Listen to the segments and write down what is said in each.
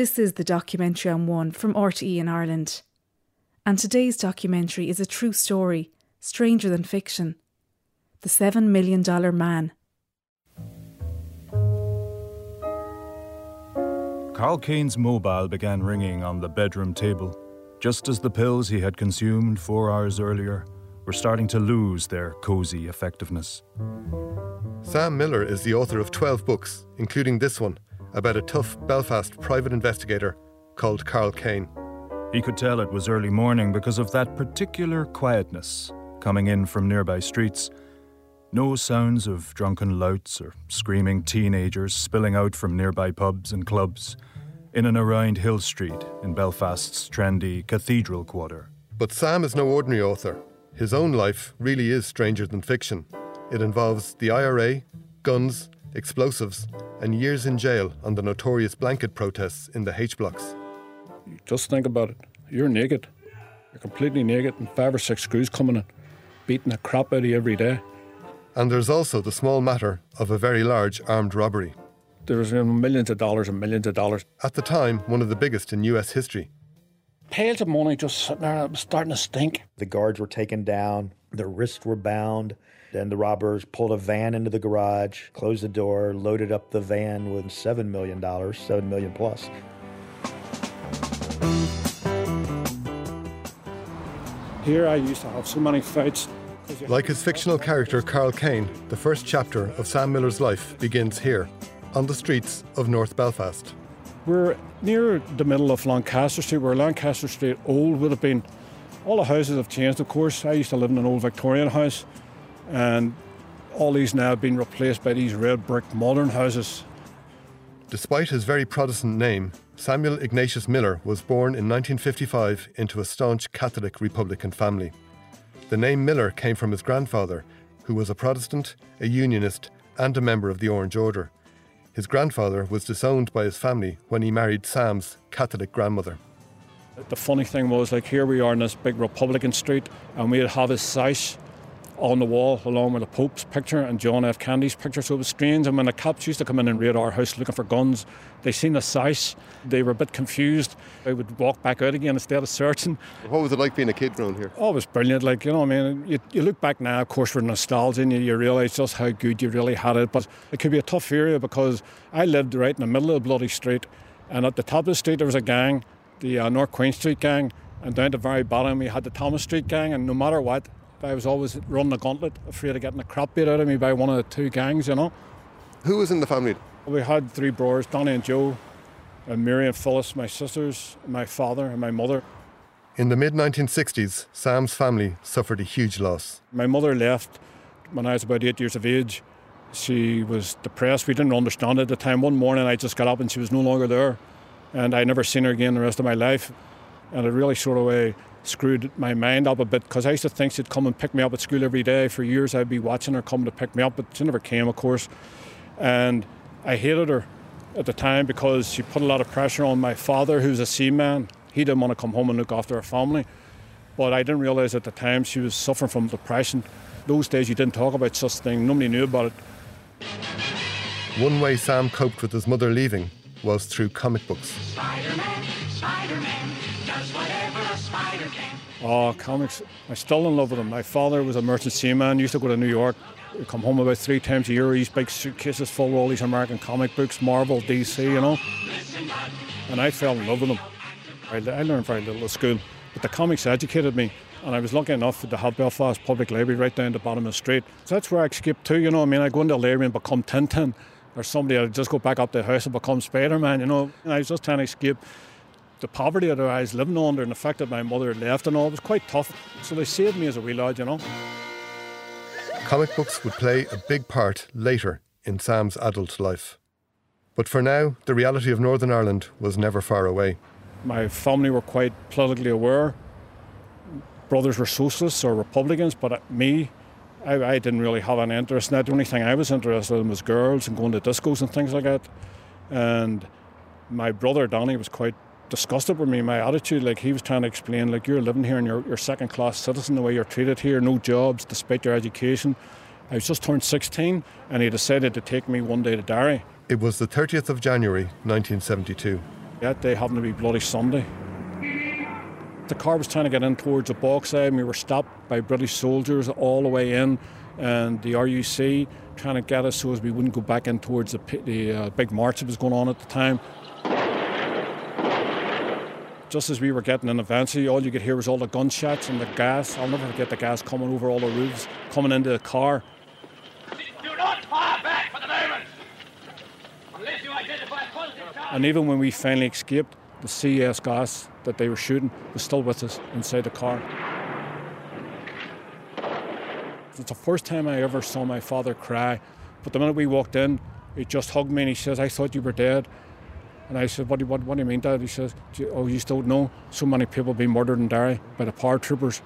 This is the documentary on One from RTE in Ireland. And today's documentary is a true story, stranger than fiction. The $7 Million Man. Karl Kane's mobile began ringing on the bedroom table, just as the pills he had consumed four hours earlier were starting to lose their cosy effectiveness. Sam Millar is the author of 12 books, including this one about a tough Belfast private investigator called Karl Kane. He could tell it was early morning because of that particular quietness coming in from nearby streets. No sounds of drunken louts or screaming teenagers spilling out from nearby pubs and clubs in and around Hill Street in Belfast's trendy Cathedral Quarter. But Sam is no ordinary author. His own life really is stranger than fiction. It involves the IRA, guns, explosives, and years in jail on the notorious blanket protests in the H blocks. Just think about it. You're naked. You're completely naked, and five or six screws coming in, beating the crap out of you every day. And there's also the small matter of a very large armed robbery. There's you know, millions of dollars and millions of dollars. At the time, one of the biggest in US history. Pails of money just sitting there, it was starting to stink. The guards were taken down, their wrists were bound. Then the robbers pulled a van into the garage, closed the door, loaded up the van with $7 million, 7 million plus. Here I used to have so many fights. Like his fictional character Karl Kane, the first chapter of Sam Millar's life begins here, on the streets of North Belfast. We're near the middle of Lancaster Street, where Lancaster Street old would have been. All the houses have changed, of course. I used to live in an old Victorian house, and all these now have been replaced by these red brick modern houses. Despite his very Protestant name, Samuel Ignatius Millar was born in 1955 into a staunch Catholic Republican family. The name Millar came from his grandfather, who was a Protestant, a Unionist, and a member of the Orange Order. His grandfather was disowned by his family when he married Sam's Catholic grandmother. The funny thing was, like, here we are in this big Republican street, and we'd have his sash on the wall along with the Pope's picture and John F. Kennedy's picture. So it was strange. And when the cops used to come in and raid our house looking for guns, they seen the size. They were a bit confused. They would walk back out again instead of searching. What was it like being a kid around here? Oh, it was brilliant. Like, you know, I mean, you, you look back now, of course, for nostalgia, and you, you realise just how good you really had it. But it could be a tough area because I lived right in the middle of the bloody street. And at the top of the street, there was a gang, the uh, North Queen Street gang. And down at the very bottom, we had the Thomas Street gang. And no matter what, I was always running the gauntlet, afraid of getting the crap beat out of me by one of the two gangs, you know. Who was in the family? We had three brothers, Donny and Joe, and Mary and Phyllis, my sisters, my father, and my mother. In the mid 1960s, Sam's family suffered a huge loss. My mother left when I was about eight years of age. She was depressed. We didn't understand it at the time. One morning I just got up and she was no longer there. And I never seen her again the rest of my life. And it really sort of way screwed my mind up a bit because I used to think she'd come and pick me up at school every day. For years I'd be watching her come to pick me up, but she never came, of course. And I hated her at the time because she put a lot of pressure on my father, who's a seaman. He didn't want to come home and look after her family. But I didn't realise at the time she was suffering from depression. Those days you didn't talk about such thing. Nobody knew about it. One way Sam coped with his mother leaving was through comic books. Spider-Man, Spider-Man, does whatever a spider. Oh, comics. I'm still in love with them. My father was a merchant seaman, used to go to New York, come home about three times a year, these big suitcases full of all these American comic books, Marvel, DC, you know. And I fell in love with them. I, I learned very little at school, but the comics educated me. And I was lucky enough to have Belfast Public Library right down the bottom of the street. So that's where I escaped to, you know. I mean, I go into the library and become Tintin, or somebody, I'd just go back up the house and become Spider Man, you know. And I was just trying to escape the poverty that I was living under and the fact that my mother had left and all. Was quite tough. So they saved me as a wee lad, you know. Comic books would play a big part later in Sam's adult life. But for now, the reality of Northern Ireland was never far away. My family were quite politically aware. Brothers were socialists or Republicans, but uh, me, I, I didn't really have an interest in that. The only thing I was interested in was girls and going to discos and things like that. And my brother Donny was quite disgusted with me, my attitude. Like he was trying to explain, like you're living here and you're, you're second class citizen, the way you're treated here, no jobs despite your education. I was just turned 16 and he decided to take me one day to Derry. It was the 30th of January 1972. That day happened to be Bloody Sunday. The car was trying to get in towards the Bogside, and we were stopped by British soldiers all the way in, and the RUC trying to get us so as we wouldn't go back in towards the, the uh, big march that was going on at the time. Just as we were getting in eventually, all you could hear was all the gunshots and the gas. I'll never forget the gas coming over all the roofs, coming into the car. Do not fire back for the moment! Unless you identify positive. And even when we finally escaped, the CS gas that they were shooting was still with us inside the car. It's the first time I ever saw my father cry. But the minute we walked in, he just hugged me and he says, I thought you were dead. And I said, What do you, what, what do you mean, Dad? He says, Oh, you don't know? So many people being murdered in Derry by the paratroopers.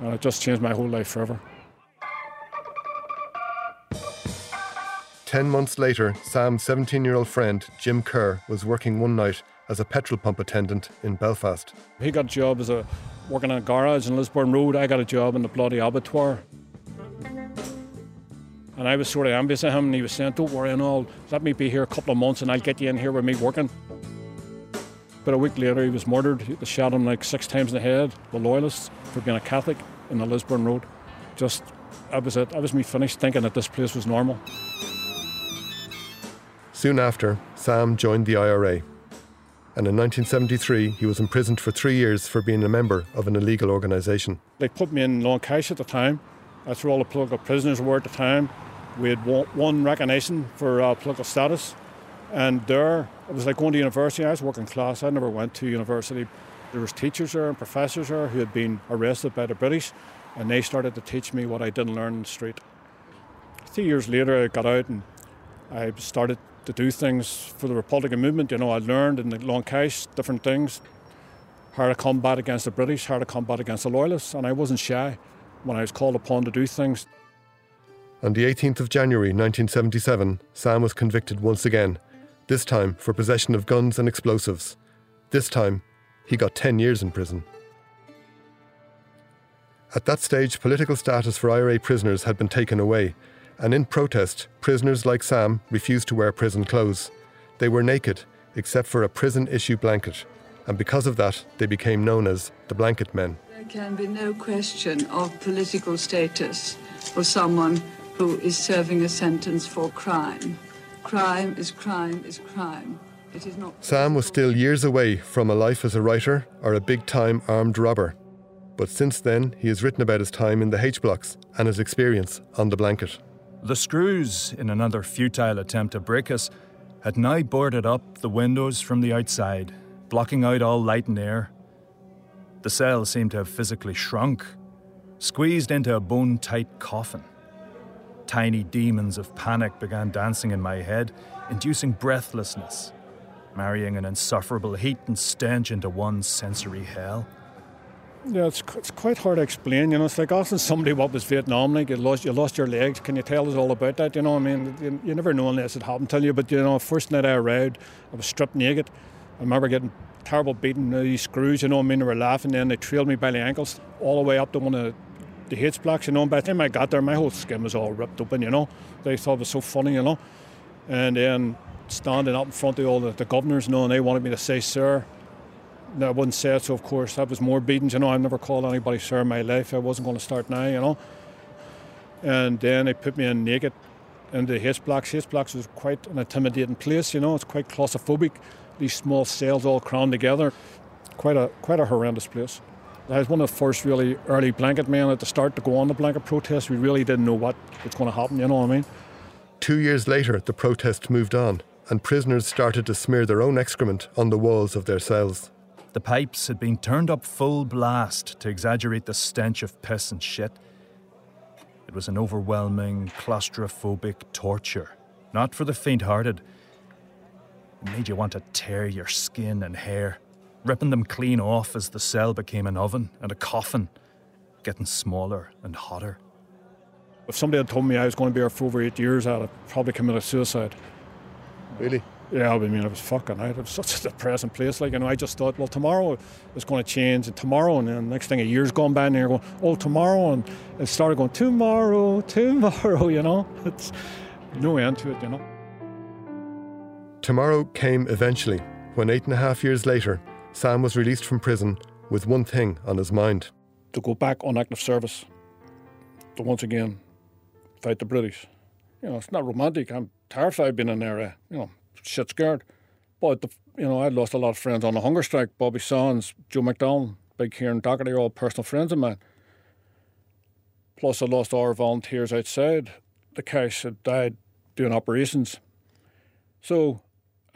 And it just changed my whole life forever. Ten months later, Sam's 17 year old friend, Jim Kerr, was working one night as a petrol pump attendant in Belfast. He got a job as a working in a garage in Lisburn Road. I got a job in the bloody abattoir. And I was sort of envious of him, and he was saying, Don't worry and all, let me be here a couple of months and I'll get you in here with me working. But a week later, he was murdered. They shot him like six times in the head, the loyalists, for being a Catholic in the Lisburn Road. Just, that was it. That was me finished thinking that this place was normal. Soon after, Sam joined the IRA. And in 1973, he was imprisoned for three years for being a member of an illegal organisation. They put me in Long Kesh at the time. That's where all the political prisoners were at the time. We had one, recognition for uh, political status. And there, it was like going to university. I was working class. I never went to university. There was teachers there and professors there who had been arrested by the British, and they started to teach me what I didn't learn in the street. Three years later, I got out and I started to do things for the Republican movement. You know, I learned in the Long Kesh different things, how to combat against the British, how to combat against the Loyalists, and I wasn't shy when I was called upon to do things. On the 18th of January 1977, Sam was convicted once again, this time for possession of guns and explosives. This time, he got 10 years in prison. At that stage, political status for IRA prisoners had been taken away, and in protest, prisoners like Sam refused to wear prison clothes. They were naked, except for a prison issue blanket, and because of that, they became known as the Blanket Men. There can be no question of political status for someone who is serving a sentence for crime. Crime is crime is crime. It is not. Sam was still years away from a life as a writer or a big time armed robber. But since then, he has written about his time in the H blocks and his experience on the blanket. The screws, in another futile attempt to break us, had now boarded up the windows from the outside, blocking out all light and air. The cell seemed to have physically shrunk, squeezed into a bone tight coffin. Tiny demons of panic began dancing in my head, inducing breathlessness, marrying an insufferable heat and stench into one sensory hell. Yeah, it's, it's quite hard to explain. You know, it's like asking somebody what was Vietnam like. You lost, you lost your legs. Can you tell us all about that? You know, I mean, you, you never know unless it happened to you. But you know, first night I arrived, I was stripped naked. I remember getting terrible beating. These screws, you know, I mean, they were laughing. Then they trailed me by the ankles all the way up to one of the H blocks. You know, and by the time I got there, my whole skin was all ripped open. You know, they thought it was so funny. You know, and then standing up in front of all the, the governors, you know, and they wanted me to say, "Sir." No, I wouldn't say it, so of course that was more beatings. You know, I've never called anybody sir in my life. I wasn't going to start now, you know. And then they put me in naked in the H blocks. H blocks was quite an intimidating place, you know. It's quite claustrophobic. These small cells all crammed together. Quite a quite a horrendous place. I was one of the first really early blanket men at the start to go on the blanket protest. We really didn't know what was going to happen, you know what I mean? Two years later, the protest moved on, and prisoners started to smear their own excrement on the walls of their cells. The pipes had been turned up full blast to exaggerate the stench of piss and shit. It was an overwhelming, claustrophobic torture, not for the faint hearted. It made you want to tear your skin and hair, ripping them clean off as the cell became an oven and a coffin, getting smaller and hotter. If somebody had told me I was going to be here for over eight years, I'd have probably committed suicide. Really? Yeah, I mean, it was fucking out. It was such a depressing place. Like, you know, I just thought, well, tomorrow is going to change, and tomorrow, and then next thing a year's gone by, and you're going, oh, tomorrow, and it started going, tomorrow, tomorrow, you know? It's no end to it, you know? Tomorrow came eventually, when eight and a half years later, Sam was released from prison with one thing on his mind. To go back on active service, to once again fight the British. You know, it's not romantic. I'm terrified being in there, uh, you know, shit scared. But, the, you know, I'd lost a lot of friends on the hunger strike. Bobby Sands, Joe McDonnell, Big Kieran Doherty, all personal friends of mine. Plus, I lost all our volunteers outside. The cash had died doing operations. So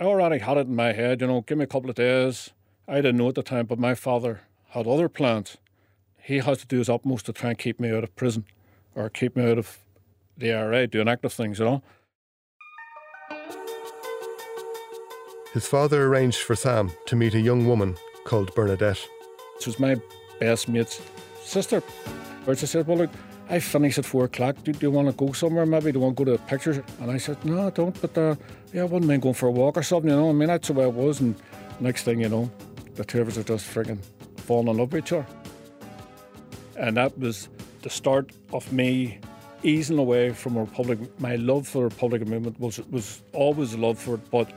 I already had it in my head, you know, give me a couple of days. I didn't know at the time, but my father had other plans. He has to do his utmost to try and keep me out of prison or keep me out of the IRA doing active things, you know. His father arranged for Sam to meet a young woman called Bernadette. This was my best mate's sister. Where she said, Well, look, I finish at four o'clock. Do, do you want to go somewhere? Maybe do you want to go to the pictures? And I said, No, I don't. But uh, yeah, I wouldn't mind going for a walk or something, you know. I mean, that's the way it was. And next thing you know, the two of us are just frigging falling in love with each other. And that was the start of me easing away from Republic. My love for the Republican movement was was always a love for it, but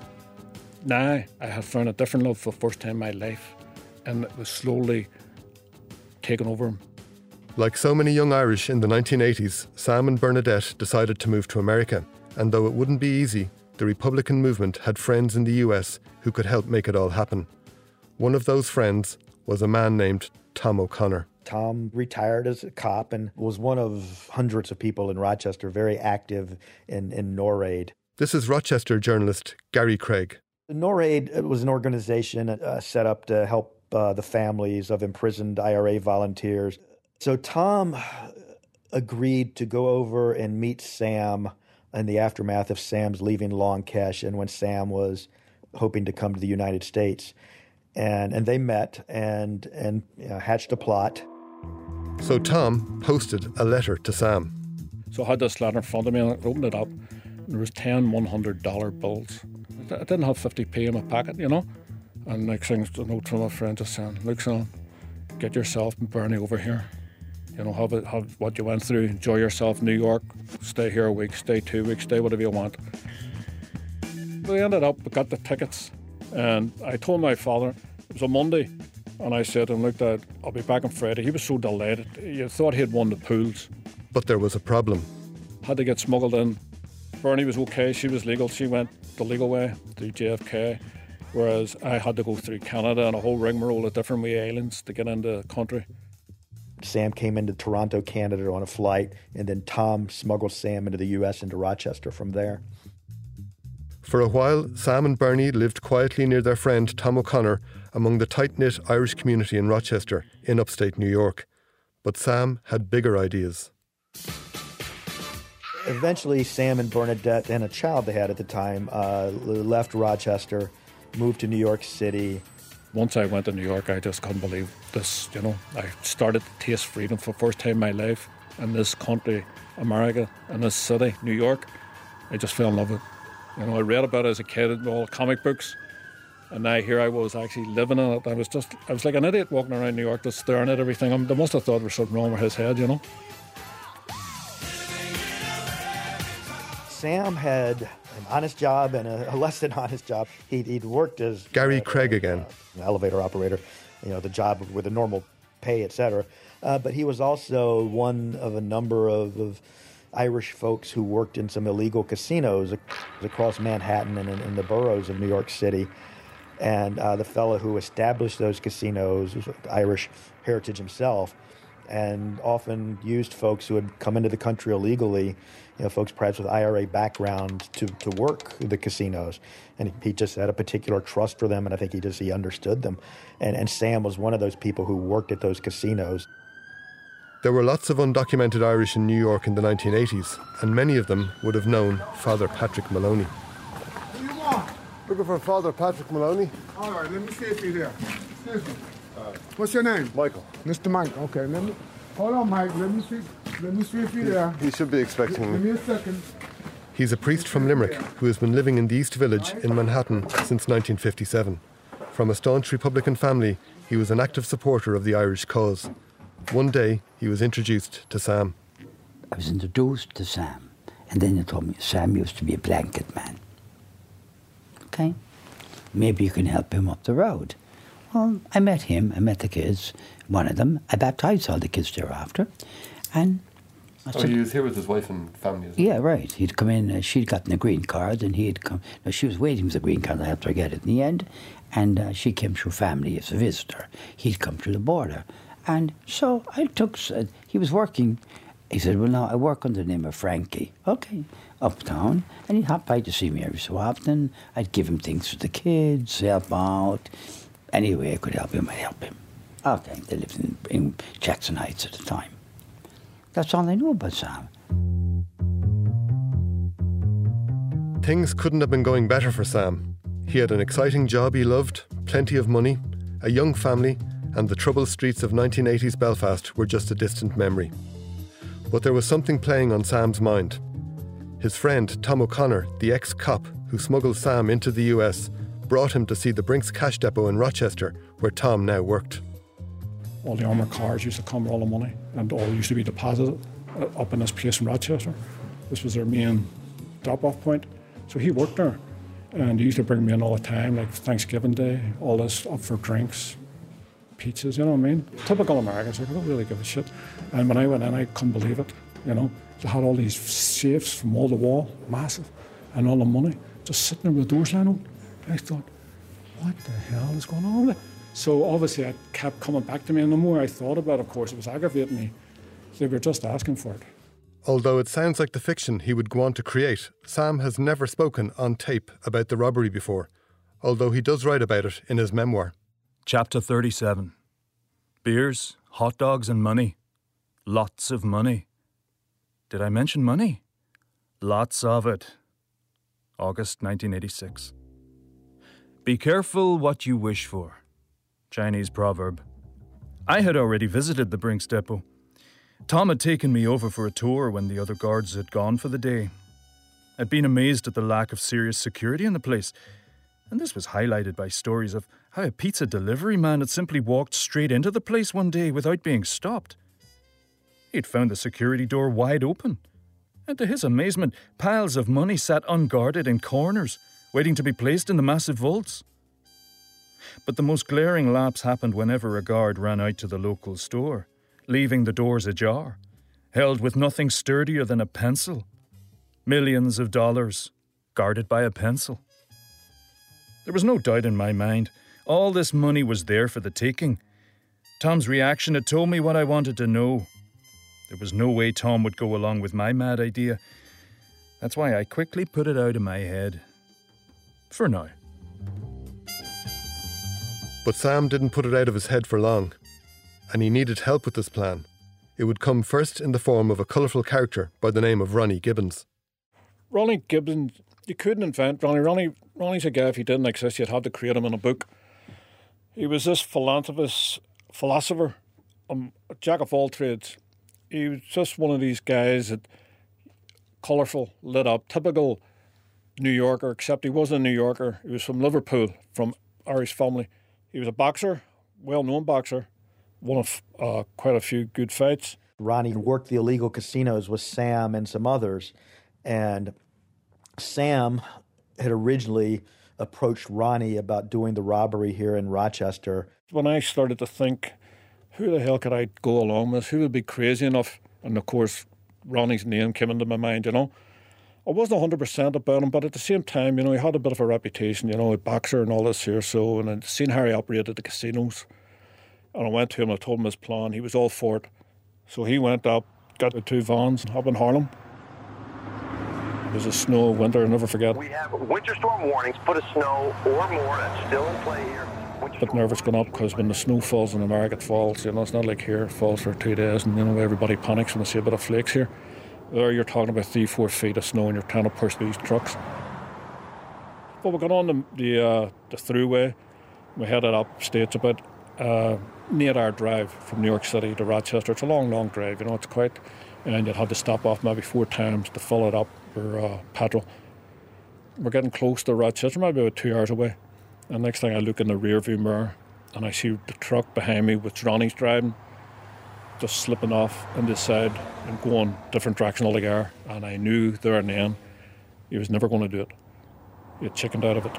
now I have found a different love for the first time in my life, and it was slowly taking over. Like so many young Irish in the 1980s, Sam and Bernadette decided to move to America. And though it wouldn't be easy, the Republican movement had friends in the US who could help make it all happen. One of those friends was a man named Tom O'Connor. Tom retired as a cop and was one of hundreds of people in Rochester very active in, in NORAID. This is Rochester journalist Gary Craig. NORAID was an organization uh, set up to help uh, the families of imprisoned IRA volunteers. So Tom agreed to go over and meet Sam in the aftermath of Sam's leaving Long Kesh and when Sam was hoping to come to the United States. And, and they met and, and you know, hatched a plot. So Tom posted a letter to Sam. So I had this letter in front of me and I opened it up. And there was 10 $100 bills. I didn't have 50p in my pocket, you know. And next thing, a note from a friend just saying, look, son, get yourself and Bernie over here. You know, have, it, have what you went through, enjoy yourself in New York, stay here a week, stay two weeks, stay whatever you want. We ended up, we got the tickets, and I told my father, it was a Monday, and I said to him, look, Dad, I'll be back on Friday. He was so delighted. You thought he'd won the pools. But there was a problem. Had to get smuggled in. Bernie was okay, she was legal. She went the legal way through JFK, whereas I had to go through Canada and a whole rigmarole of different wee islands to get into the country. Sam came into Toronto, Canada on a flight, and then Tom smuggled Sam into the U.S. into Rochester from there. For a while, Sam and Bernie lived quietly near their friend Tom O'Connor among the tight knit Irish community in Rochester, in upstate New York. But Sam had bigger ideas. Eventually, Sam and Bernadette and a child they had at the time uh, left Rochester, moved to New York City. Once I went to New York, I just couldn't believe this. You know, I started to taste freedom for the first time in my life in this country, America, in this city, New York. I just fell in love with it. You know, I read about it as a kid in all comic books, and now here I was actually living in it. I was just, I was like an idiot walking around New York, just staring at everything. I mean, they must have thought there was something wrong with his head, you know. Sam had an honest job and a, a less than honest job. He'd, he'd worked as Gary Craig again, uh, an elevator operator, you know, the job with a normal pay, etc. Uh, but he was also one of a number of, of, Irish folks who worked in some illegal casinos across Manhattan and in, in the boroughs of New York City. And uh, the fellow who established those casinos was Irish heritage himself and often used folks who had come into the country illegally, you know, folks perhaps with IRA background to, to work the casinos. And he just had a particular trust for them, and I think he just he understood them. And, and Sam was one of those people who worked at those casinos. There were lots of undocumented Irish in New York in the 1980s, and many of them would have known Father Patrick Moloney. What you want? Looking for Father Patrick Moloney. All right, let me see if he's there. Excuse me. Uh, What's your name? Michael. Mr. Mike. Okay, let me. Hold on, Mike. Let me see. Let me see if he's there. He should be expecting me. Give me. me a second. He's a priest from Limerick who has been living in the East Village in Manhattan since 1957. From a staunch Republican family, he was an active supporter of the Irish cause. One day, he was introduced to Sam. I was introduced to Sam, and then he told me Sam used to be a blanket man. Okay? maybe you can help him up the road. Well, I met him, I met the kids, one of them. I baptized all the kids thereafter. And I Oh, said, he was here with his wife and family. Yeah, right. He'd come in, uh, she'd gotten a green card, and he'd come. No, she was waiting for the green card. I helped her get it in the end. And uh, she came through family as a visitor. He'd come through the border. And so I took, uh, he was working. He said, Well, now I work under the name of Frankie. Okay, uptown. And he'd hop by to see me every so often. I'd give him things for the kids, help out. Any way I could help him, I'd help him. Okay, they lived in, in Jackson Heights at the time. That's all I knew about Sam. Things couldn't have been going better for Sam. He had an exciting job he loved, plenty of money, a young family, and the troubled streets of 1980s Belfast were just a distant memory. But there was something playing on Sam's mind. His friend, Tom O'Connor, the ex cop who smuggled Sam into the US, brought him to see the Brinks Cash Depot in Rochester, where Tom now worked. all the armoured cars used to come with all the money and all used to be deposited uh, up in this place in Rochester. This was their main drop-off point. So he worked there and he used to bring me in all the time, like Thanksgiving Day, all this up for drinks, pizzas, you know what I mean? Typical Americans, like, I don't really give a shit. And when I went in, I couldn't believe it, you know? They had all these safes from all the wall, massive, and all the money just sitting there with the doors lying open. I thought, what the hell is going on? So obviously it kept coming back to me, and the more I thought about it, of course, it was aggravating me. They were just asking for it. Although it sounds like the fiction he would go on to create, Sam has never spoken on tape about the robbery before, although he does write about it in his memoir. Chapter 37 Beers, hot dogs, and money. Lots of money. Did I mention money? Lots of it. August 1986. Be careful what you wish for. Chinese proverb. I had already visited the Brinks depot. Tom had taken me over for a tour when the other guards had gone for the day. I'd been amazed at the lack of serious security in the place, and this was highlighted by stories of how a pizza delivery man had simply walked straight into the place one day without being stopped. He'd found the security door wide open, and to his amazement, piles of money sat unguarded in corners, waiting to be placed in the massive vaults. But the most glaring lapse happened whenever a guard ran out to the local store, leaving the doors ajar, held with nothing sturdier than a pencil. Millions of dollars, guarded by a pencil. There was no doubt in my mind. All this money was there for the taking. Tom's reaction had told me what I wanted to know. There was no way Tom would go along with my mad idea. That's why I quickly put it out of my head. For now. But Sam didn't put it out of his head for long, and he needed help with this plan. It would come first in the form of a colourful character by the name of Ronnie Gibbons. Ronnie Gibbons, you couldn't invent Ronnie. Ronnie Ronnie's a guy, if he didn't exist, you'd have to create him in a book. He was this philanthropist, philosopher, um, a jack of all trades. He was just one of these guys that colourful, lit up, typical New Yorker, except he wasn't a New Yorker. He was from Liverpool, from Irish family. He was a boxer, well known boxer, won of uh, quite a few good fights. Ronnie worked the illegal casinos with Sam and some others, and Sam had originally approached Ronnie about doing the robbery here in Rochester. When I started to think, who the hell could I go along with? Who would be crazy enough? And of course, Ronnie's name came into my mind, you know. I wasn't 100% about him, but at the same time, you know, he had a bit of a reputation, you know, a boxer and all this here. So, and I'd seen how he operated the casinos. And I went to him, I told him his plan. He was all for it. So he went up, got the two vans up in Harlem. It was a snow winter, I'll never forget. We have winter storm warnings, foot a snow or more. That's still in play here. Winter bit nervous going up because when the snow falls in America, it falls. You know, it's not like here, it falls for two days, and you know everybody panics when they see a bit of flakes here. There, you're talking about three, four feet of snow, and you're trying to push these trucks. But we got on the the, uh, the throughway. We headed up states about uh, an eight-hour drive from New York City to Rochester. It's a long, long drive. You know, it's quite, and you'd have to stop off maybe four times to fill it up for uh, petrol. We're getting close to Rochester, maybe about two hours away. And next thing I look in the rear view mirror and I see the truck behind me, which Ronnie's driving, just slipping off on the side and going different direction altogether. And I knew there and then he was never going to do it. He had chickened out of it.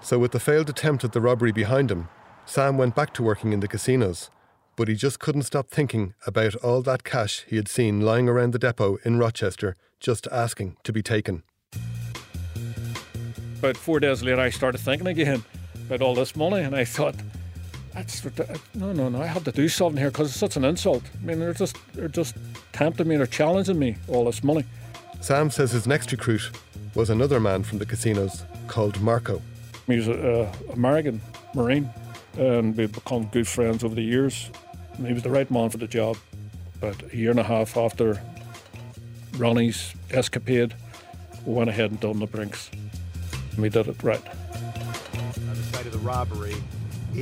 So, with the failed attempt at the robbery behind him, Sam went back to working in the casinos. But he just couldn't stop thinking about all that cash he had seen lying around the depot in Rochester, just asking to be taken. About four days later, I started thinking again about all this money, and I thought, that's no, no, no. I have to do something here because it's such an insult. I mean, they're just they're just tempting me, they're challenging me. All this money. Sam says his next recruit was another man from the casinos called Marco. He was an American Marine, and we've become good friends over the years. He was the right man for the job. But a year and a half after Ronnie's escapade, we went ahead and done the brinks. And we did it right. The site of the robbery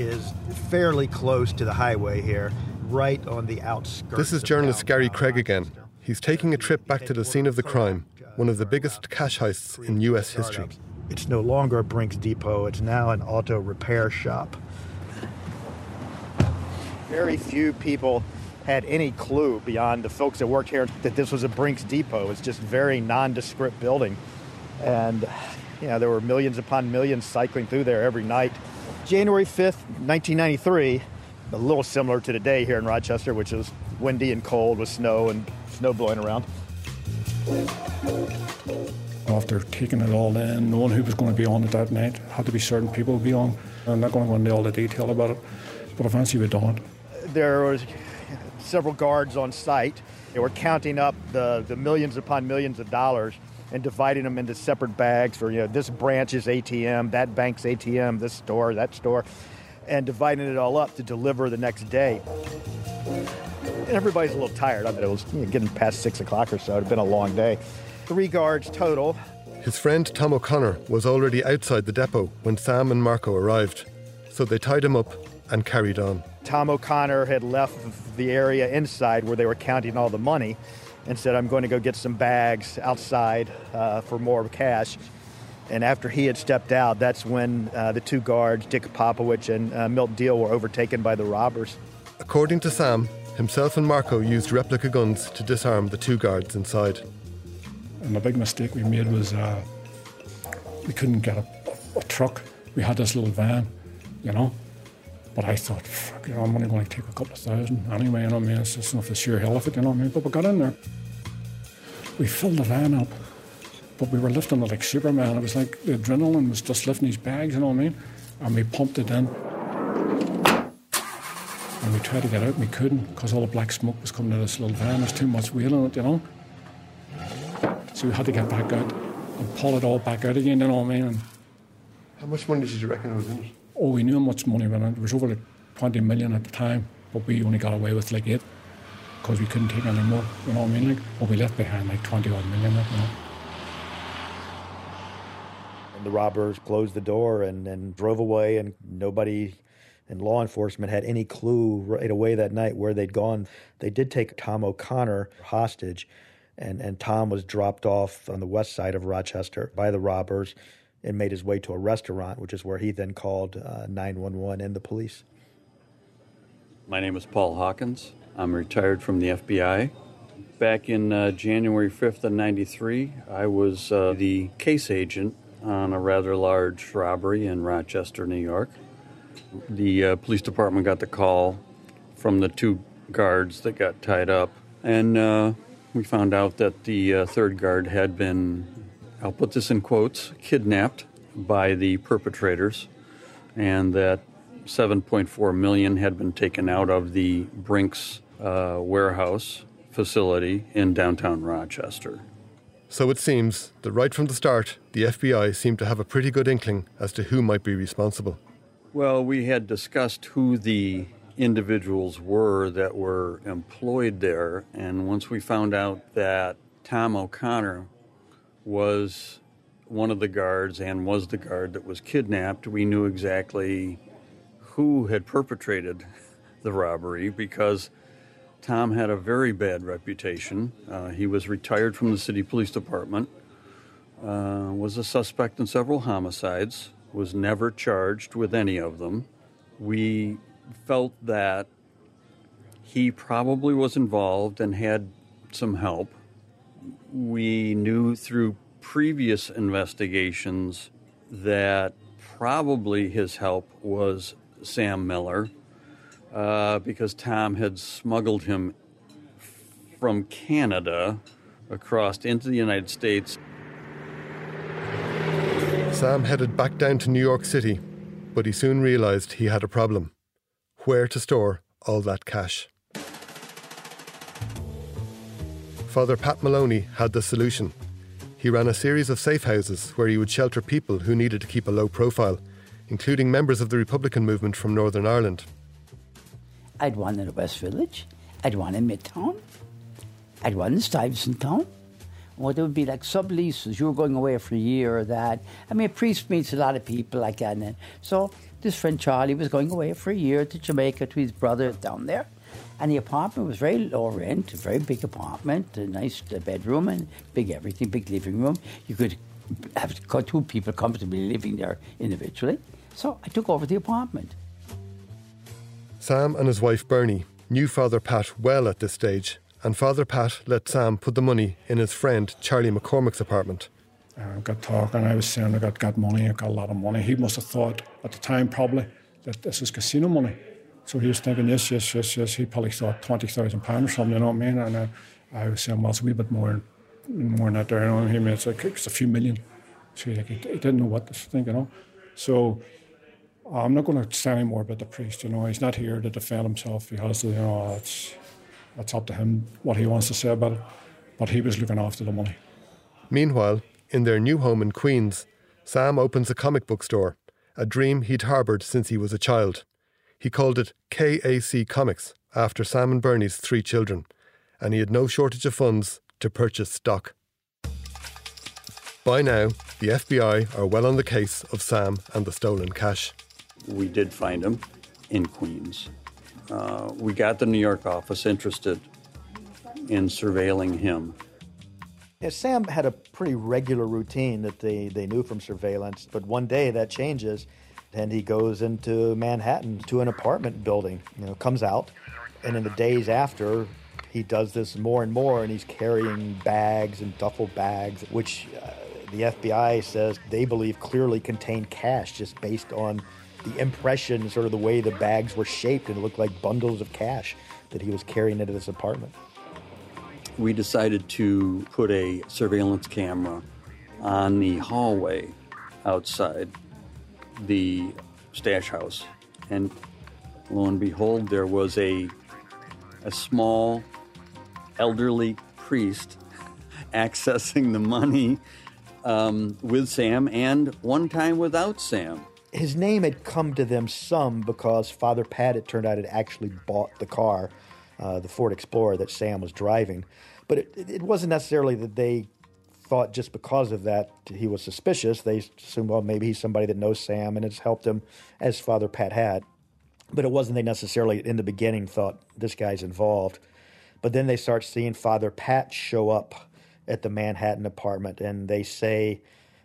is fairly close to the highway here, right on the outskirts. This is journalist Gary Craig again. He's taking a trip back to the scene of the crime, one of the biggest cash heists in U.S. history. It's no longer a Brinks Depot, it's now an auto repair shop. Very few people had any clue beyond the folks that worked here that this was a Brinks Depot. It's just very nondescript building. And, you know, there were millions upon millions cycling through there every night. January 5th, 1993, a little similar to today here in Rochester, which is windy and cold with snow and snow blowing around. After taking it all in, knowing who was going to be on it that night, had to be certain people would be on. I'm not going to go into all the detail about it, but eventually we done it. There was several guards on site. They were counting up the, the millions upon millions of dollars and dividing them into separate bags for, you know, this branch's ATM, that bank's ATM, this store, that store, and dividing it all up to deliver the next day. And everybody's a little tired. I mean, it was you know, getting past six o'clock or so. It had been a long day. Three guards total. His friend Tom O'Connor was already outside the depot when Sam and Marco arrived, so they tied him up and carried on. Tom O'Connor had left the area inside where they were counting all the money and said, I'm going to go get some bags outside uh, for more cash. And after he had stepped out, that's when uh, the two guards, Dick Popovich and uh, Milt Deal, were overtaken by the robbers. According to Sam, himself and Marco used replica guns to disarm the two guards inside. And the big mistake we made was uh, we couldn't get a, a, truck. We had this little van, you know. But I thought, fuck, you know, I'm only going to take a couple of thousand anyway, you know what I mean? It's just enough the sheer hell of it, you know what I mean? But we got in there. We filled the van up, but we were lifting it like Superman. It was like the adrenaline was just lifting these bags, you know what I mean? And we pumped it in. And we tried to get out, and we couldn't because all the black smoke was coming out of this little van. There's too much weight on it, you know? So we had to get back out and pull it all back out again, you know what I mean? And How much money did you reckon it was in? Oh, we knew how much money went in. It was over like 20 million at the time, but we only got away with like eight because we couldn't take any more, you know what I mean? Like, but we left behind like 20 odd million, you know? The robbers closed the door and, and drove away, and nobody and law enforcement had any clue right away that night where they'd gone. They did take Tom O'Connor hostage, and, and Tom was dropped off on the west side of Rochester by the robbers and made his way to a restaurant, which is where he then called uh, 911 and the police. My name is Paul Hawkins. I'm retired from the FBI. Back in uh, January 5th of 93, I was uh, the case agent on a rather large robbery in Rochester, New York. The uh, police department got the call from the two guards that got tied up, and uh, we found out that the uh, third guard had been I'll put this in quotes, kidnapped by the perpetrators, and that 7.4 million had been taken out of the Brinks uh, warehouse facility in downtown Rochester. So it seems that right from the start, the FBI seemed to have a pretty good inkling as to who might be responsible. Well, we had discussed who the individuals were that were employed there, and once we found out that Tom O'Connor was one of the guards and was the guard that was kidnapped, we knew exactly who had perpetrated the robbery because Tom had a very bad reputation. Uh, he was retired from the city police department, uh, was a suspect in several homicides, was never charged with any of them. We felt that he probably was involved and had some help we knew through previous investigations that probably his help was Sam Millar uh, because Tom had smuggled him from Canada across into the United States. Sam headed back down to New York City, but he soon realised he had a problem where to store all that cash. Father Pat Moloney had the solution. He ran a series of safe houses where he would shelter people who needed to keep a low profile, including members of the Republican movement from Northern Ireland. I'd one in the West Village, I'd one in Midtown, I'd one in Stuyvesant Town. Well, there would be like subleases. You were going away for a year or that. I mean, a priest meets a lot of people like that. And so this friend Charlie was going away for a year to Jamaica to his brother down there. And the apartment was very low rent, a very big apartment, a nice uh, bedroom and big everything, big living room. You could have two people comfortably living there individually. So I took over the apartment. Sam and his wife Bernie knew Father Pat well at this stage, and Father Pat let Sam put the money in his friend Charlie McCormick's apartment. I got talking, I was saying I got, got money, I got a lot of money. He must have thought at the time probably that this is casino money. So he was thinking, yes, yes, yes, yes. He probably thought twenty thousand pounds or something. You know what I mean? And uh, I was saying, well, it's a wee bit more, more than that. There, you know. He made it's like it's a few million. So he, like, he, he didn't know what to think, you know. So I'm not going to say any more about the priest. You know, he's not here to defend himself. He has to, you know, it's it's up to him what he wants to say about it. But he was looking after the money. Meanwhile, in their new home in Queens, Sam opens a comic book store, a dream he'd harboured since he was a child. He called it KAC Comics after Sam and Bernie's three children, and he had no shortage of funds to purchase stock. By now, the FBI are well on the case of Sam and the stolen cash. We did find him in Queens. Uh, we got the New York office interested in surveilling him. Yeah, Sam had a pretty regular routine that they, they knew from surveillance, but one day that changes and he goes into Manhattan to an apartment building, you know, comes out, and in the days after, he does this more and more, and he's carrying bags and duffel bags, which uh, the FBI says they believe clearly contain cash just based on the impression, sort of the way the bags were shaped, and looked like bundles of cash that he was carrying into this apartment. We decided to put a surveillance camera on the hallway outside the stash house. And lo and behold, there was a, a small elderly priest accessing the money um, with Sam and one time without Sam. His name had come to them some because Father Pat, it turned out, had actually bought the car, uh, the Ford Explorer that Sam was driving. But it, it wasn't necessarily that they thought just because of that he was suspicious. They assumed, well, maybe he's somebody that knows Sam and has helped him, as Father Pat had. But it wasn't they necessarily in the beginning thought this guy's involved. But then they start seeing Father Pat show up at the Manhattan apartment, and they say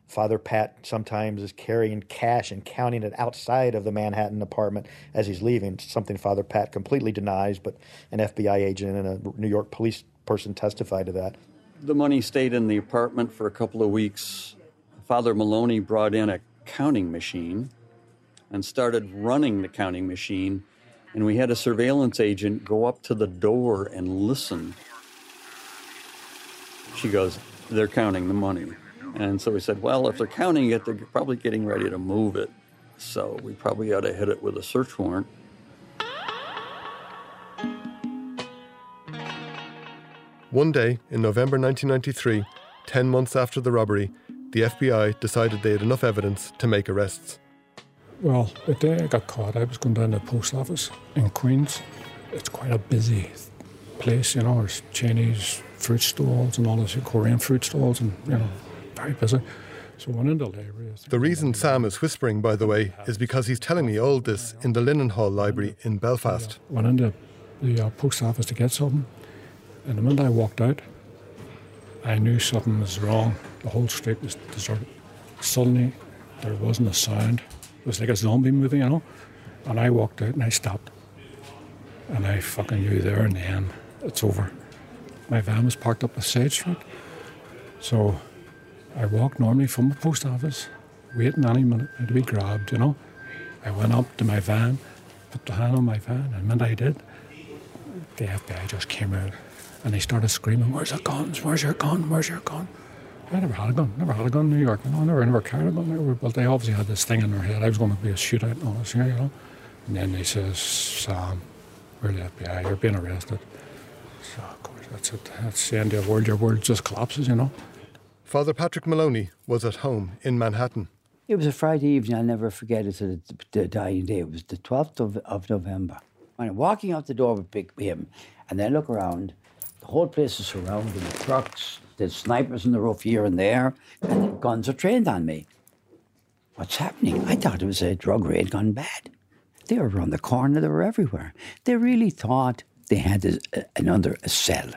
Father Pat sometimes is carrying cash and counting it outside of the Manhattan apartment as he's leaving. Something Father Pat completely denies, but an FBI agent and a New York police person testified to that. The money stayed in the apartment for a couple of weeks. Father Moloney brought in a counting machine and started running the counting machine. And we had a surveillance agent go up to the door and listen. She goes, They're counting the money. And so we said, Well, if they're counting it, they're probably getting ready to move it. So we probably ought to hit it with a search warrant. One day in November 1993, 10 months after the robbery, the FBI decided they had enough evidence to make arrests. Well, the day I got caught, I was going down to the post office in Queens. It's quite a busy place, you know, there's Chinese fruit stalls and all this Korean fruit stalls, and, you know, very busy. So I went into the library. The reason Sam is whispering, by the way, is because he's telling me all this in the Linen Hall Library in Belfast. Went into the uh, post office to get something. And the minute I walked out, I knew something was wrong. The whole street was deserted. Suddenly, there wasn't a sound. It was like a zombie movie, you know. And I walked out and I stopped. And I fucking knew there in the end, it's over. My van was parked up a side street. So I walked normally from the post office waiting any minute to be grabbed, you know. I went up to my van, put the hand on my van, and the minute I did, the FBI just came out and they started screaming, Where's the guns? Where's your gun? Where's your gun? I never had a gun. Never had a gun in New York. You know, I never, never carried a gun. Never, but they obviously had this thing in their head. I was going to be a shootout and all this here, you know. And then they says, Sam, we're the FBI. You're being arrested. So, of course, that's it. That's the end of the world. Your world just collapses, you know. Father Patrick Moloney was at home in Manhattan. It was a Friday evening. I'll never forget it to the, the dying day. It was the 12th of, of November. I'm walking out the door with Big him, and then look around. The whole place is surrounded with trucks. There's snipers in the roof here and there, and the guns are trained on me. What's happening? I thought it was a drug raid gone bad. They were around the corner, they were everywhere. They really thought they had a, another a cell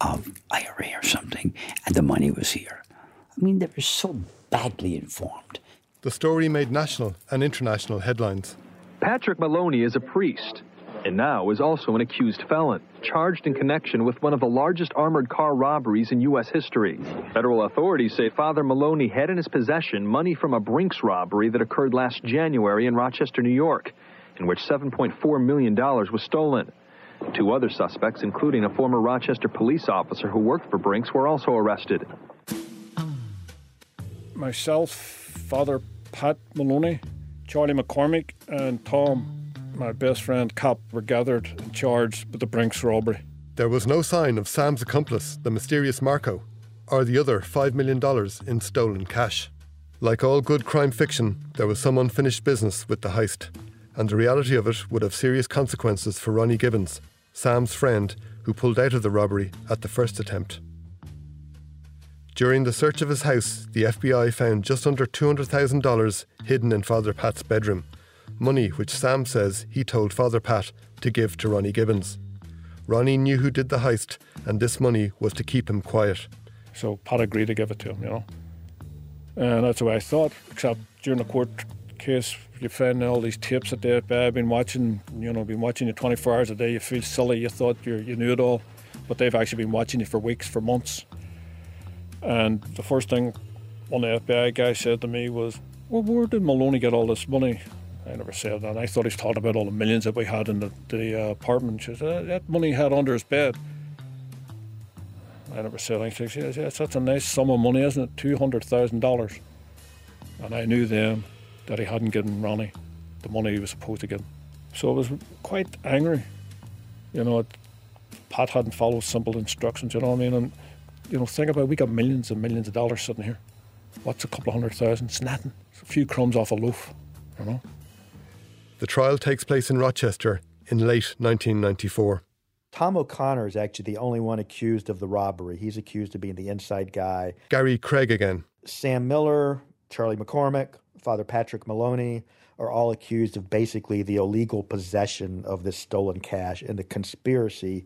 of IRA or something, and the money was here. I mean, they were so badly informed. The story made national and international headlines. Patrick Moloney is a priest and now is also an accused felon, charged in connection with one of the largest armored car robberies in U.S. history. Federal authorities say Father Moloney had in his possession money from a Brinks robbery that occurred last January in Rochester, New York, in which $7.4 million was stolen. Two other suspects, including a former Rochester police officer who worked for Brinks, were also arrested. Myself, Father Pat Moloney, Charlie McCormick, and Tom my best friend Cap were gathered and charged with the Brinks robbery. There was no sign of Sam's accomplice, the mysterious Marco, or the other $5 million in stolen cash. Like all good crime fiction, there was some unfinished business with the heist, and the reality of it would have serious consequences for Ronnie Gibbons, Sam's friend, who pulled out of the robbery at the first attempt. During the search of his house, the FBI found just under $200,000 hidden in Father Pat's bedroom money which Sam says he told Father Pat to give to Ronnie Gibbons. Ronnie knew who did the heist, and this money was to keep him quiet. So Pat agreed to give it to him, you know. And that's the way I thought, except during the court case, you find all these tapes that they've been watching, you know, been watching you 24 hours a day. You feel silly, you thought you you knew it all, but they've actually been watching you for weeks, for months. And the first thing one the FBI guys said to me was, Well, where did Moloney get all this money? I never said that. I thought he was talking about all the millions that we had in the, the uh, apartment. She said, that money he had under his bed. I never said anything. She said, yes, that's a nice sum of money, isn't it? $200,000. And I knew then that he hadn't given Ronnie the money he was supposed to give. So I was quite angry. You know, Pat hadn't followed simple instructions, you know what I mean? And, you know, think about it, we got millions and millions of dollars sitting here. What's a couple of hundred thousand? It's nothing. It's a few crumbs off a loaf, you know? The trial takes place in Rochester in late 1994. Tom O'Connor is actually the only one accused of the robbery. He's accused of being the inside guy. Gary Craig again. Sam Millar, Charlie McCormick, Father Patrick Moloney are all accused of basically the illegal possession of this stolen cash and the conspiracy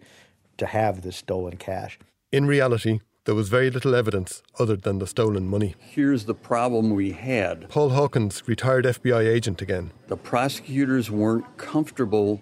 to have this stolen cash. In reality, there was very little evidence other than the stolen money. Here's the problem we had Paul Hawkins, retired FBI agent again. The prosecutors weren't comfortable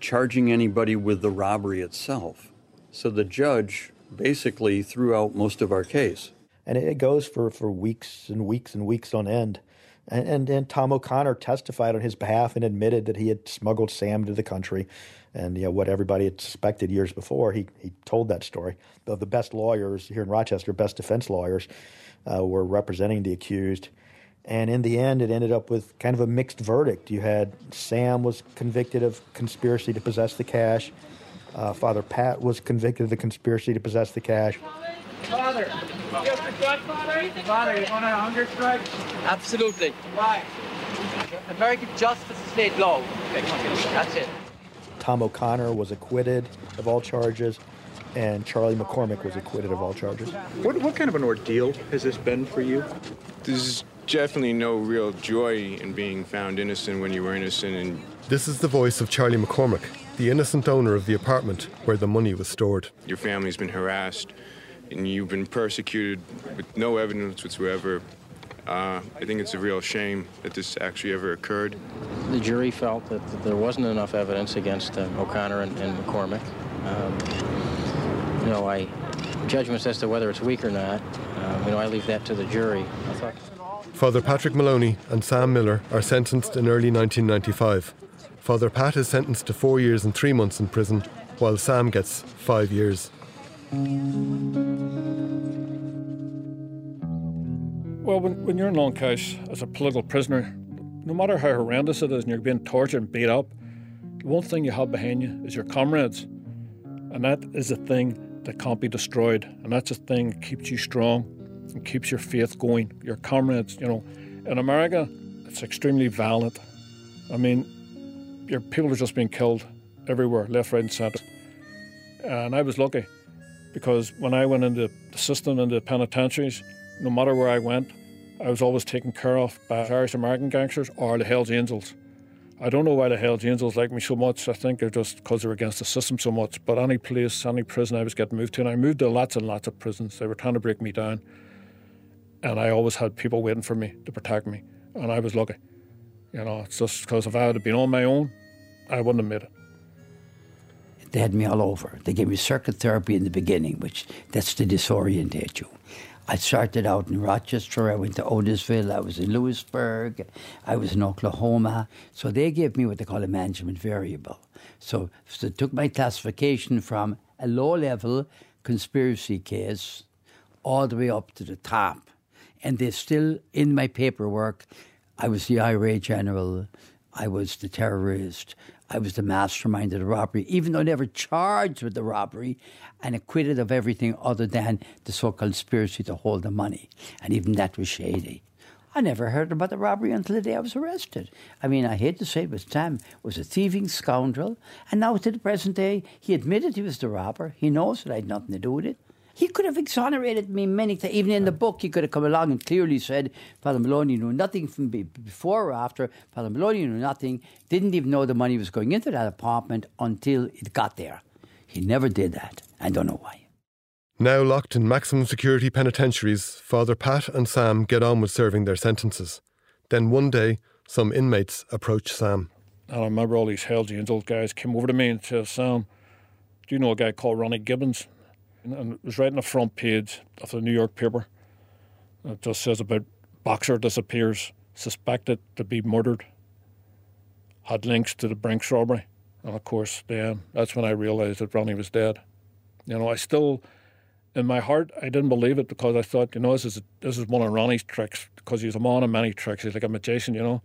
charging anybody with the robbery itself. So the judge basically threw out most of our case. And it goes for, for weeks and weeks and weeks on end. And, and, and Tom O'Connor testified on his behalf and admitted that he had smuggled Sam to the country and you know what everybody had suspected years before. He he told that story. The, the best lawyers here in Rochester, best defense lawyers, uh, were representing the accused, and in the end, it ended up with kind of a mixed verdict. You had Sam was convicted of conspiracy to possess the cash. Uh, Father Pat was convicted of the conspiracy to possess the cash. Father, just a good father? Father, you want a hunger strike? Absolutely. Why? American justice is state law. Okay, come on, That's it. Tom O'Connor was acquitted of all charges, and Charlie McCormick was acquitted of all charges. What, what kind of an ordeal has this been for you? There's definitely no real joy in being found innocent when you were innocent. And this is the voice of Charlie McCormick, the innocent owner of the apartment where the money was stored. Your family's been harassed, and you've been persecuted with no evidence whatsoever. Uh, I think it's a real shame that this actually ever occurred. The jury felt that, that there wasn't enough evidence against uh, O'Connor and, and McCormick. Um, you know, I judgments as to whether it's weak or not. Um, you know, I leave that to the jury. I thought. Father Patrick Moloney and Sam Millar are sentenced in early 1995. Father Pat is sentenced to four years and three months in prison, while Sam gets five years. Well, when, when you're in Long Kesh as a political prisoner, no matter how horrendous it is and you're being tortured and beat up, the one thing you have behind you is your comrades. And that is the thing that can't be destroyed. And that's the thing that keeps you strong and keeps your faith going. Your comrades, you know. In America, it's extremely violent. I mean, your people are just being killed everywhere, left, right, and centre. And I was lucky because when I went into the system, into the penitentiaries, no matter where I went, I was always taken care of by Irish American gangsters or the Hells Angels. I don't know why the Hells Angels like me so much. I think they're just because they're against the system so much. But any place, any prison I was getting moved to, and I moved to lots and lots of prisons. They were trying to break me down. And I always had people waiting for me to protect me. And I was lucky. You know, it's just because if I had been on my own, I wouldn't have made it. They had me all over. They gave me circuit therapy in the beginning, which that's to disorientate you. I started out in Rochester, I went to Otisville, I was in Lewisburg, I was in Oklahoma. So they gave me what they call a management variable. So, so they took my classification from a low level conspiracy case all the way up to the top. And they still, in my paperwork, I was the IRA general, I was the terrorist, I was the mastermind of the robbery, even though never charged with the robbery and acquitted of everything other than the so called conspiracy to hold the money. And even that was shady. I never heard about the robbery until the day I was arrested. I mean, I hate to say it, but Sam was a thieving scoundrel. And now, to the present day, he admitted he was the robber. He knows that I had nothing to do with it. He could have exonerated me many times. Even in the book, he could have come along and clearly said, Father Moloney knew nothing from before or after. Father Moloney knew nothing, didn't even know the money was going into that apartment until it got there. He never did that. I don't know why. Now locked in maximum security penitentiaries, Father Pat and Sam get on with serving their sentences. Then one day, some inmates approach Sam. And I remember all these Hells Angels guys came over to me and said, Sam, do you know a guy called Ronnie Gibbons? And it was right on the front page of the New York paper. It just says about boxer disappears, suspected to be murdered, had links to the Brinks robbery. And of course, then that's when I realised that Ronnie was dead. You know, I still, in my heart, I didn't believe it because I thought, you know, this is, this is one of Ronnie's tricks because he's a man of many tricks. He's like a magician, you know.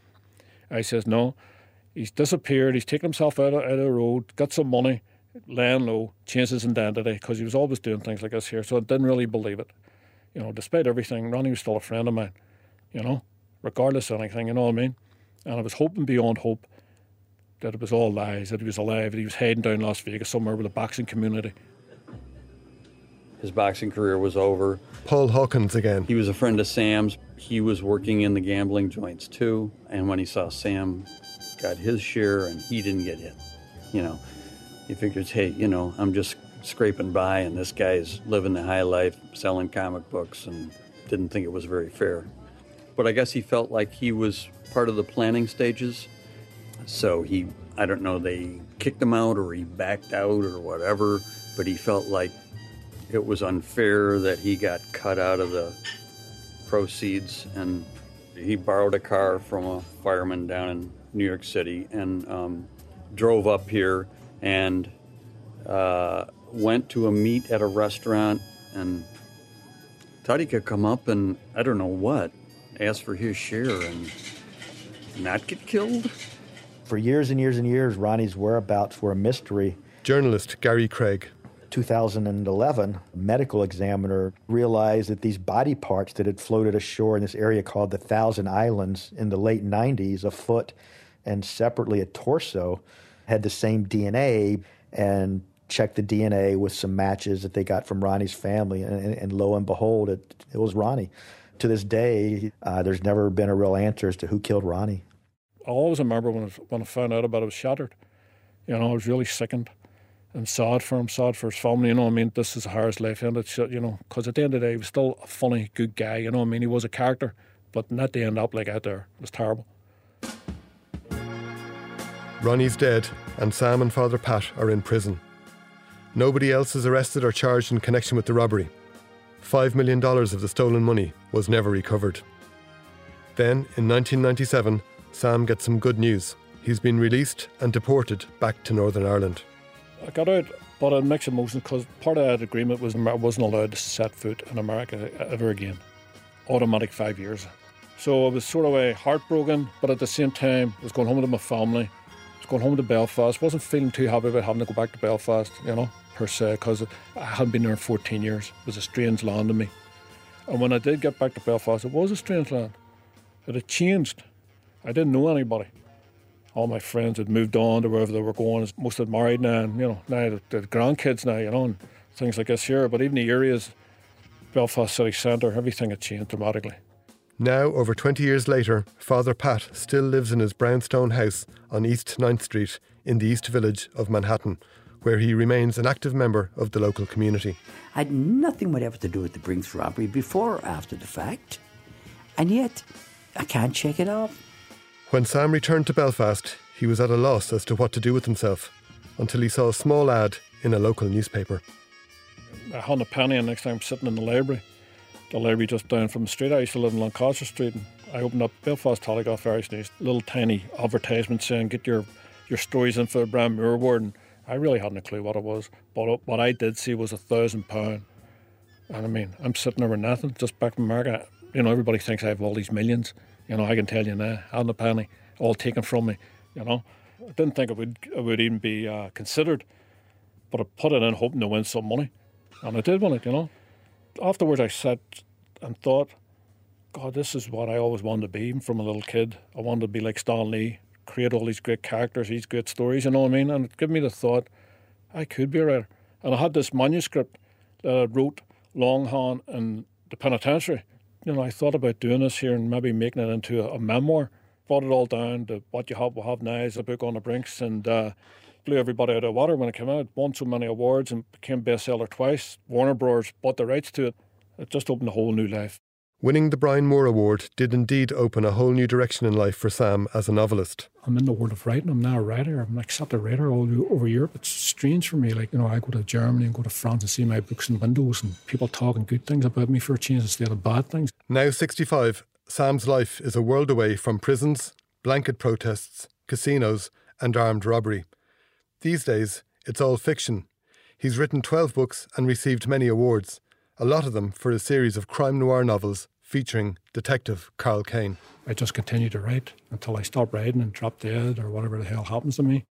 I says, no, he's disappeared. He's taken himself out of, out of the road, got some money, laying low, changed his identity eh, because he was always doing things like this here. So I didn't really believe it. You know, despite everything, Ronnie was still a friend of mine, you know, regardless of anything, you know what I mean? And I was hoping beyond hope that it was all lies, that he was alive, that he was heading down Las Vegas somewhere with a boxing community. His boxing career was over. Paul Hawkins again. He was a friend of Sam's. He was working in the gambling joints too. And when he saw Sam got his share and he didn't get hit, you know, he figures, hey, you know, I'm just scraping by, and this guy's living the high life, selling comic books, and didn't think it was very fair. But I guess he felt like he was part of the planning stages. So he, I don't know, they kicked him out or he backed out or whatever, but he felt like it was unfair that he got cut out of the proceeds. And he borrowed a car from a fireman down in New York City and um, drove up here and uh, went to a meet at a restaurant and thought he could come up and I don't know what, ask for his share and not get killed. For years and years and years, Ronnie's whereabouts were a mystery. Journalist Gary Craig. 2011, a medical examiner realized that these body parts that had floated ashore in this area called the Thousand Islands in the late 90s, a foot and separately a torso, had the same DNA and checked the DNA with some matches that they got from Ronnie's family, and, and lo and behold, it, it was Ronnie. To this day, uh, there's never been a real answer as to who killed Ronnie. I always remember when I, when I found out about it, I was shattered. You know, I was really sickened and sad for him, sad for his family. You know, I mean, this is how his life it's You know, because at the end of the day, he was still a funny, good guy. You know, I mean, he was a character, but not to end up like out there it was terrible. Ronnie's dead, and Sam and Father Pat are in prison. Nobody else is arrested or charged in connection with the robbery. $5 million of the stolen money was never recovered. Then, in 1997, Sam gets some good news. He's been released and deported back to Northern Ireland. I got out, but a mixed emotions because part of that agreement was I wasn't allowed to set foot in America ever again. Automatic five years. So I was sort of a heartbroken, but at the same time, I was going home to my family. Was going home to Belfast. wasn't feeling too happy about having to go back to Belfast, you know, per se, because I hadn't been there in 14 years. It was a strange land to me. And when I did get back to Belfast, it was a strange land. It had changed. I didn't know anybody. All my friends had moved on to wherever they were going. Most had married now, and you know, now the grandkids now, you know, and things like this here. But even the areas, Belfast city centre, everything had changed dramatically. Now, over 20 years later, Father Pat still lives in his brownstone house on East 9th Street in the East Village of Manhattan, where he remains an active member of the local community. I had nothing whatever to do with the Brinks robbery before or after the fact, and yet I can't shake it off. When Sam returned to Belfast, he was at a loss as to what to do with himself until he saw a small ad in a local newspaper. I had a penny, and next time I'm sitting in the library, the library just down from the street. I used to live in Lancaster Street, and I opened up Belfast Telegraph Irish News, little tiny advertisement saying get your, your stories in for the Brian Moore Award. And I really hadn't a clue what it was, but what I did see was a thousand pound. And I mean, I'm sitting with nothing, just back from America. You know, everybody thinks I have all these millions. You know, I can tell you now, had a penny, all taken from me. You know, I didn't think it would it would even be uh, considered, but I put it in hoping to win some money, and I did win it. You know, afterwards I sat and thought, God, this is what I always wanted to be from a little kid. I wanted to be like Stan Lee, create all these great characters, these great stories, you know what I mean? And it gave me the thought, I could be a writer. And I had this manuscript that I wrote longhand in the penitentiary. You know, I thought about doing this here and maybe making it into a, a memoir. Brought it all down to what you have, we have now is a book on the brinks and uh, blew everybody out of the water when it came out. Won so many awards and became bestseller twice. Warner Bros. bought the rights to it. It just opened a whole new life. Winning the Brian Moore Award did indeed open a whole new direction in life for Sam as a novelist. I'm in the world of writing. I'm now a writer. I'm like a writer all over Europe. It's strange for me. Like, you know, I go to Germany and go to France and see my books in windows and people talking good things about me for a change instead of bad things. Now 65, Sam's life is a world away from prisons, blanket protests, casinos, and armed robbery. These days, it's all fiction. He's written 12 books and received many awards, a lot of them for a series of crime noir novels featuring Detective Karl Kane. I just continue to write until I stop writing and drop dead or whatever the hell happens to me.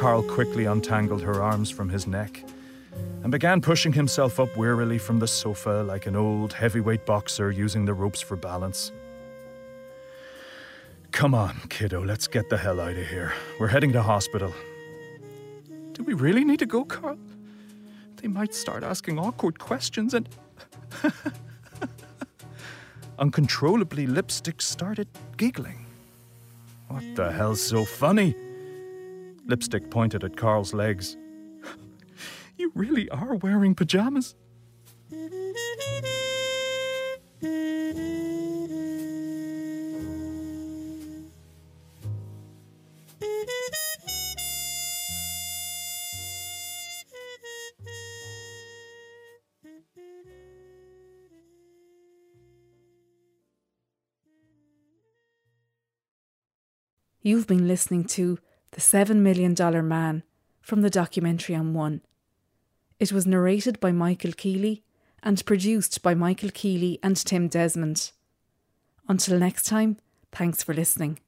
Carl quickly untangled her arms from his neck and began pushing himself up wearily from the sofa like an old heavyweight boxer using the ropes for balance. Come on, kiddo, let's get the hell out of here. We're heading to hospital. Do we really need to go, Karl? They might start asking awkward questions and. Uncontrollably, Lipstick started giggling. What the hell's so funny? Lipstick pointed at Karl's legs. You really are wearing pajamas. You've been listening to The Seven Million Dollar Man from the documentary on One. It was narrated by Michael Keeley and produced by Michael Keeley and Tim Desmond. Until next time, thanks for listening.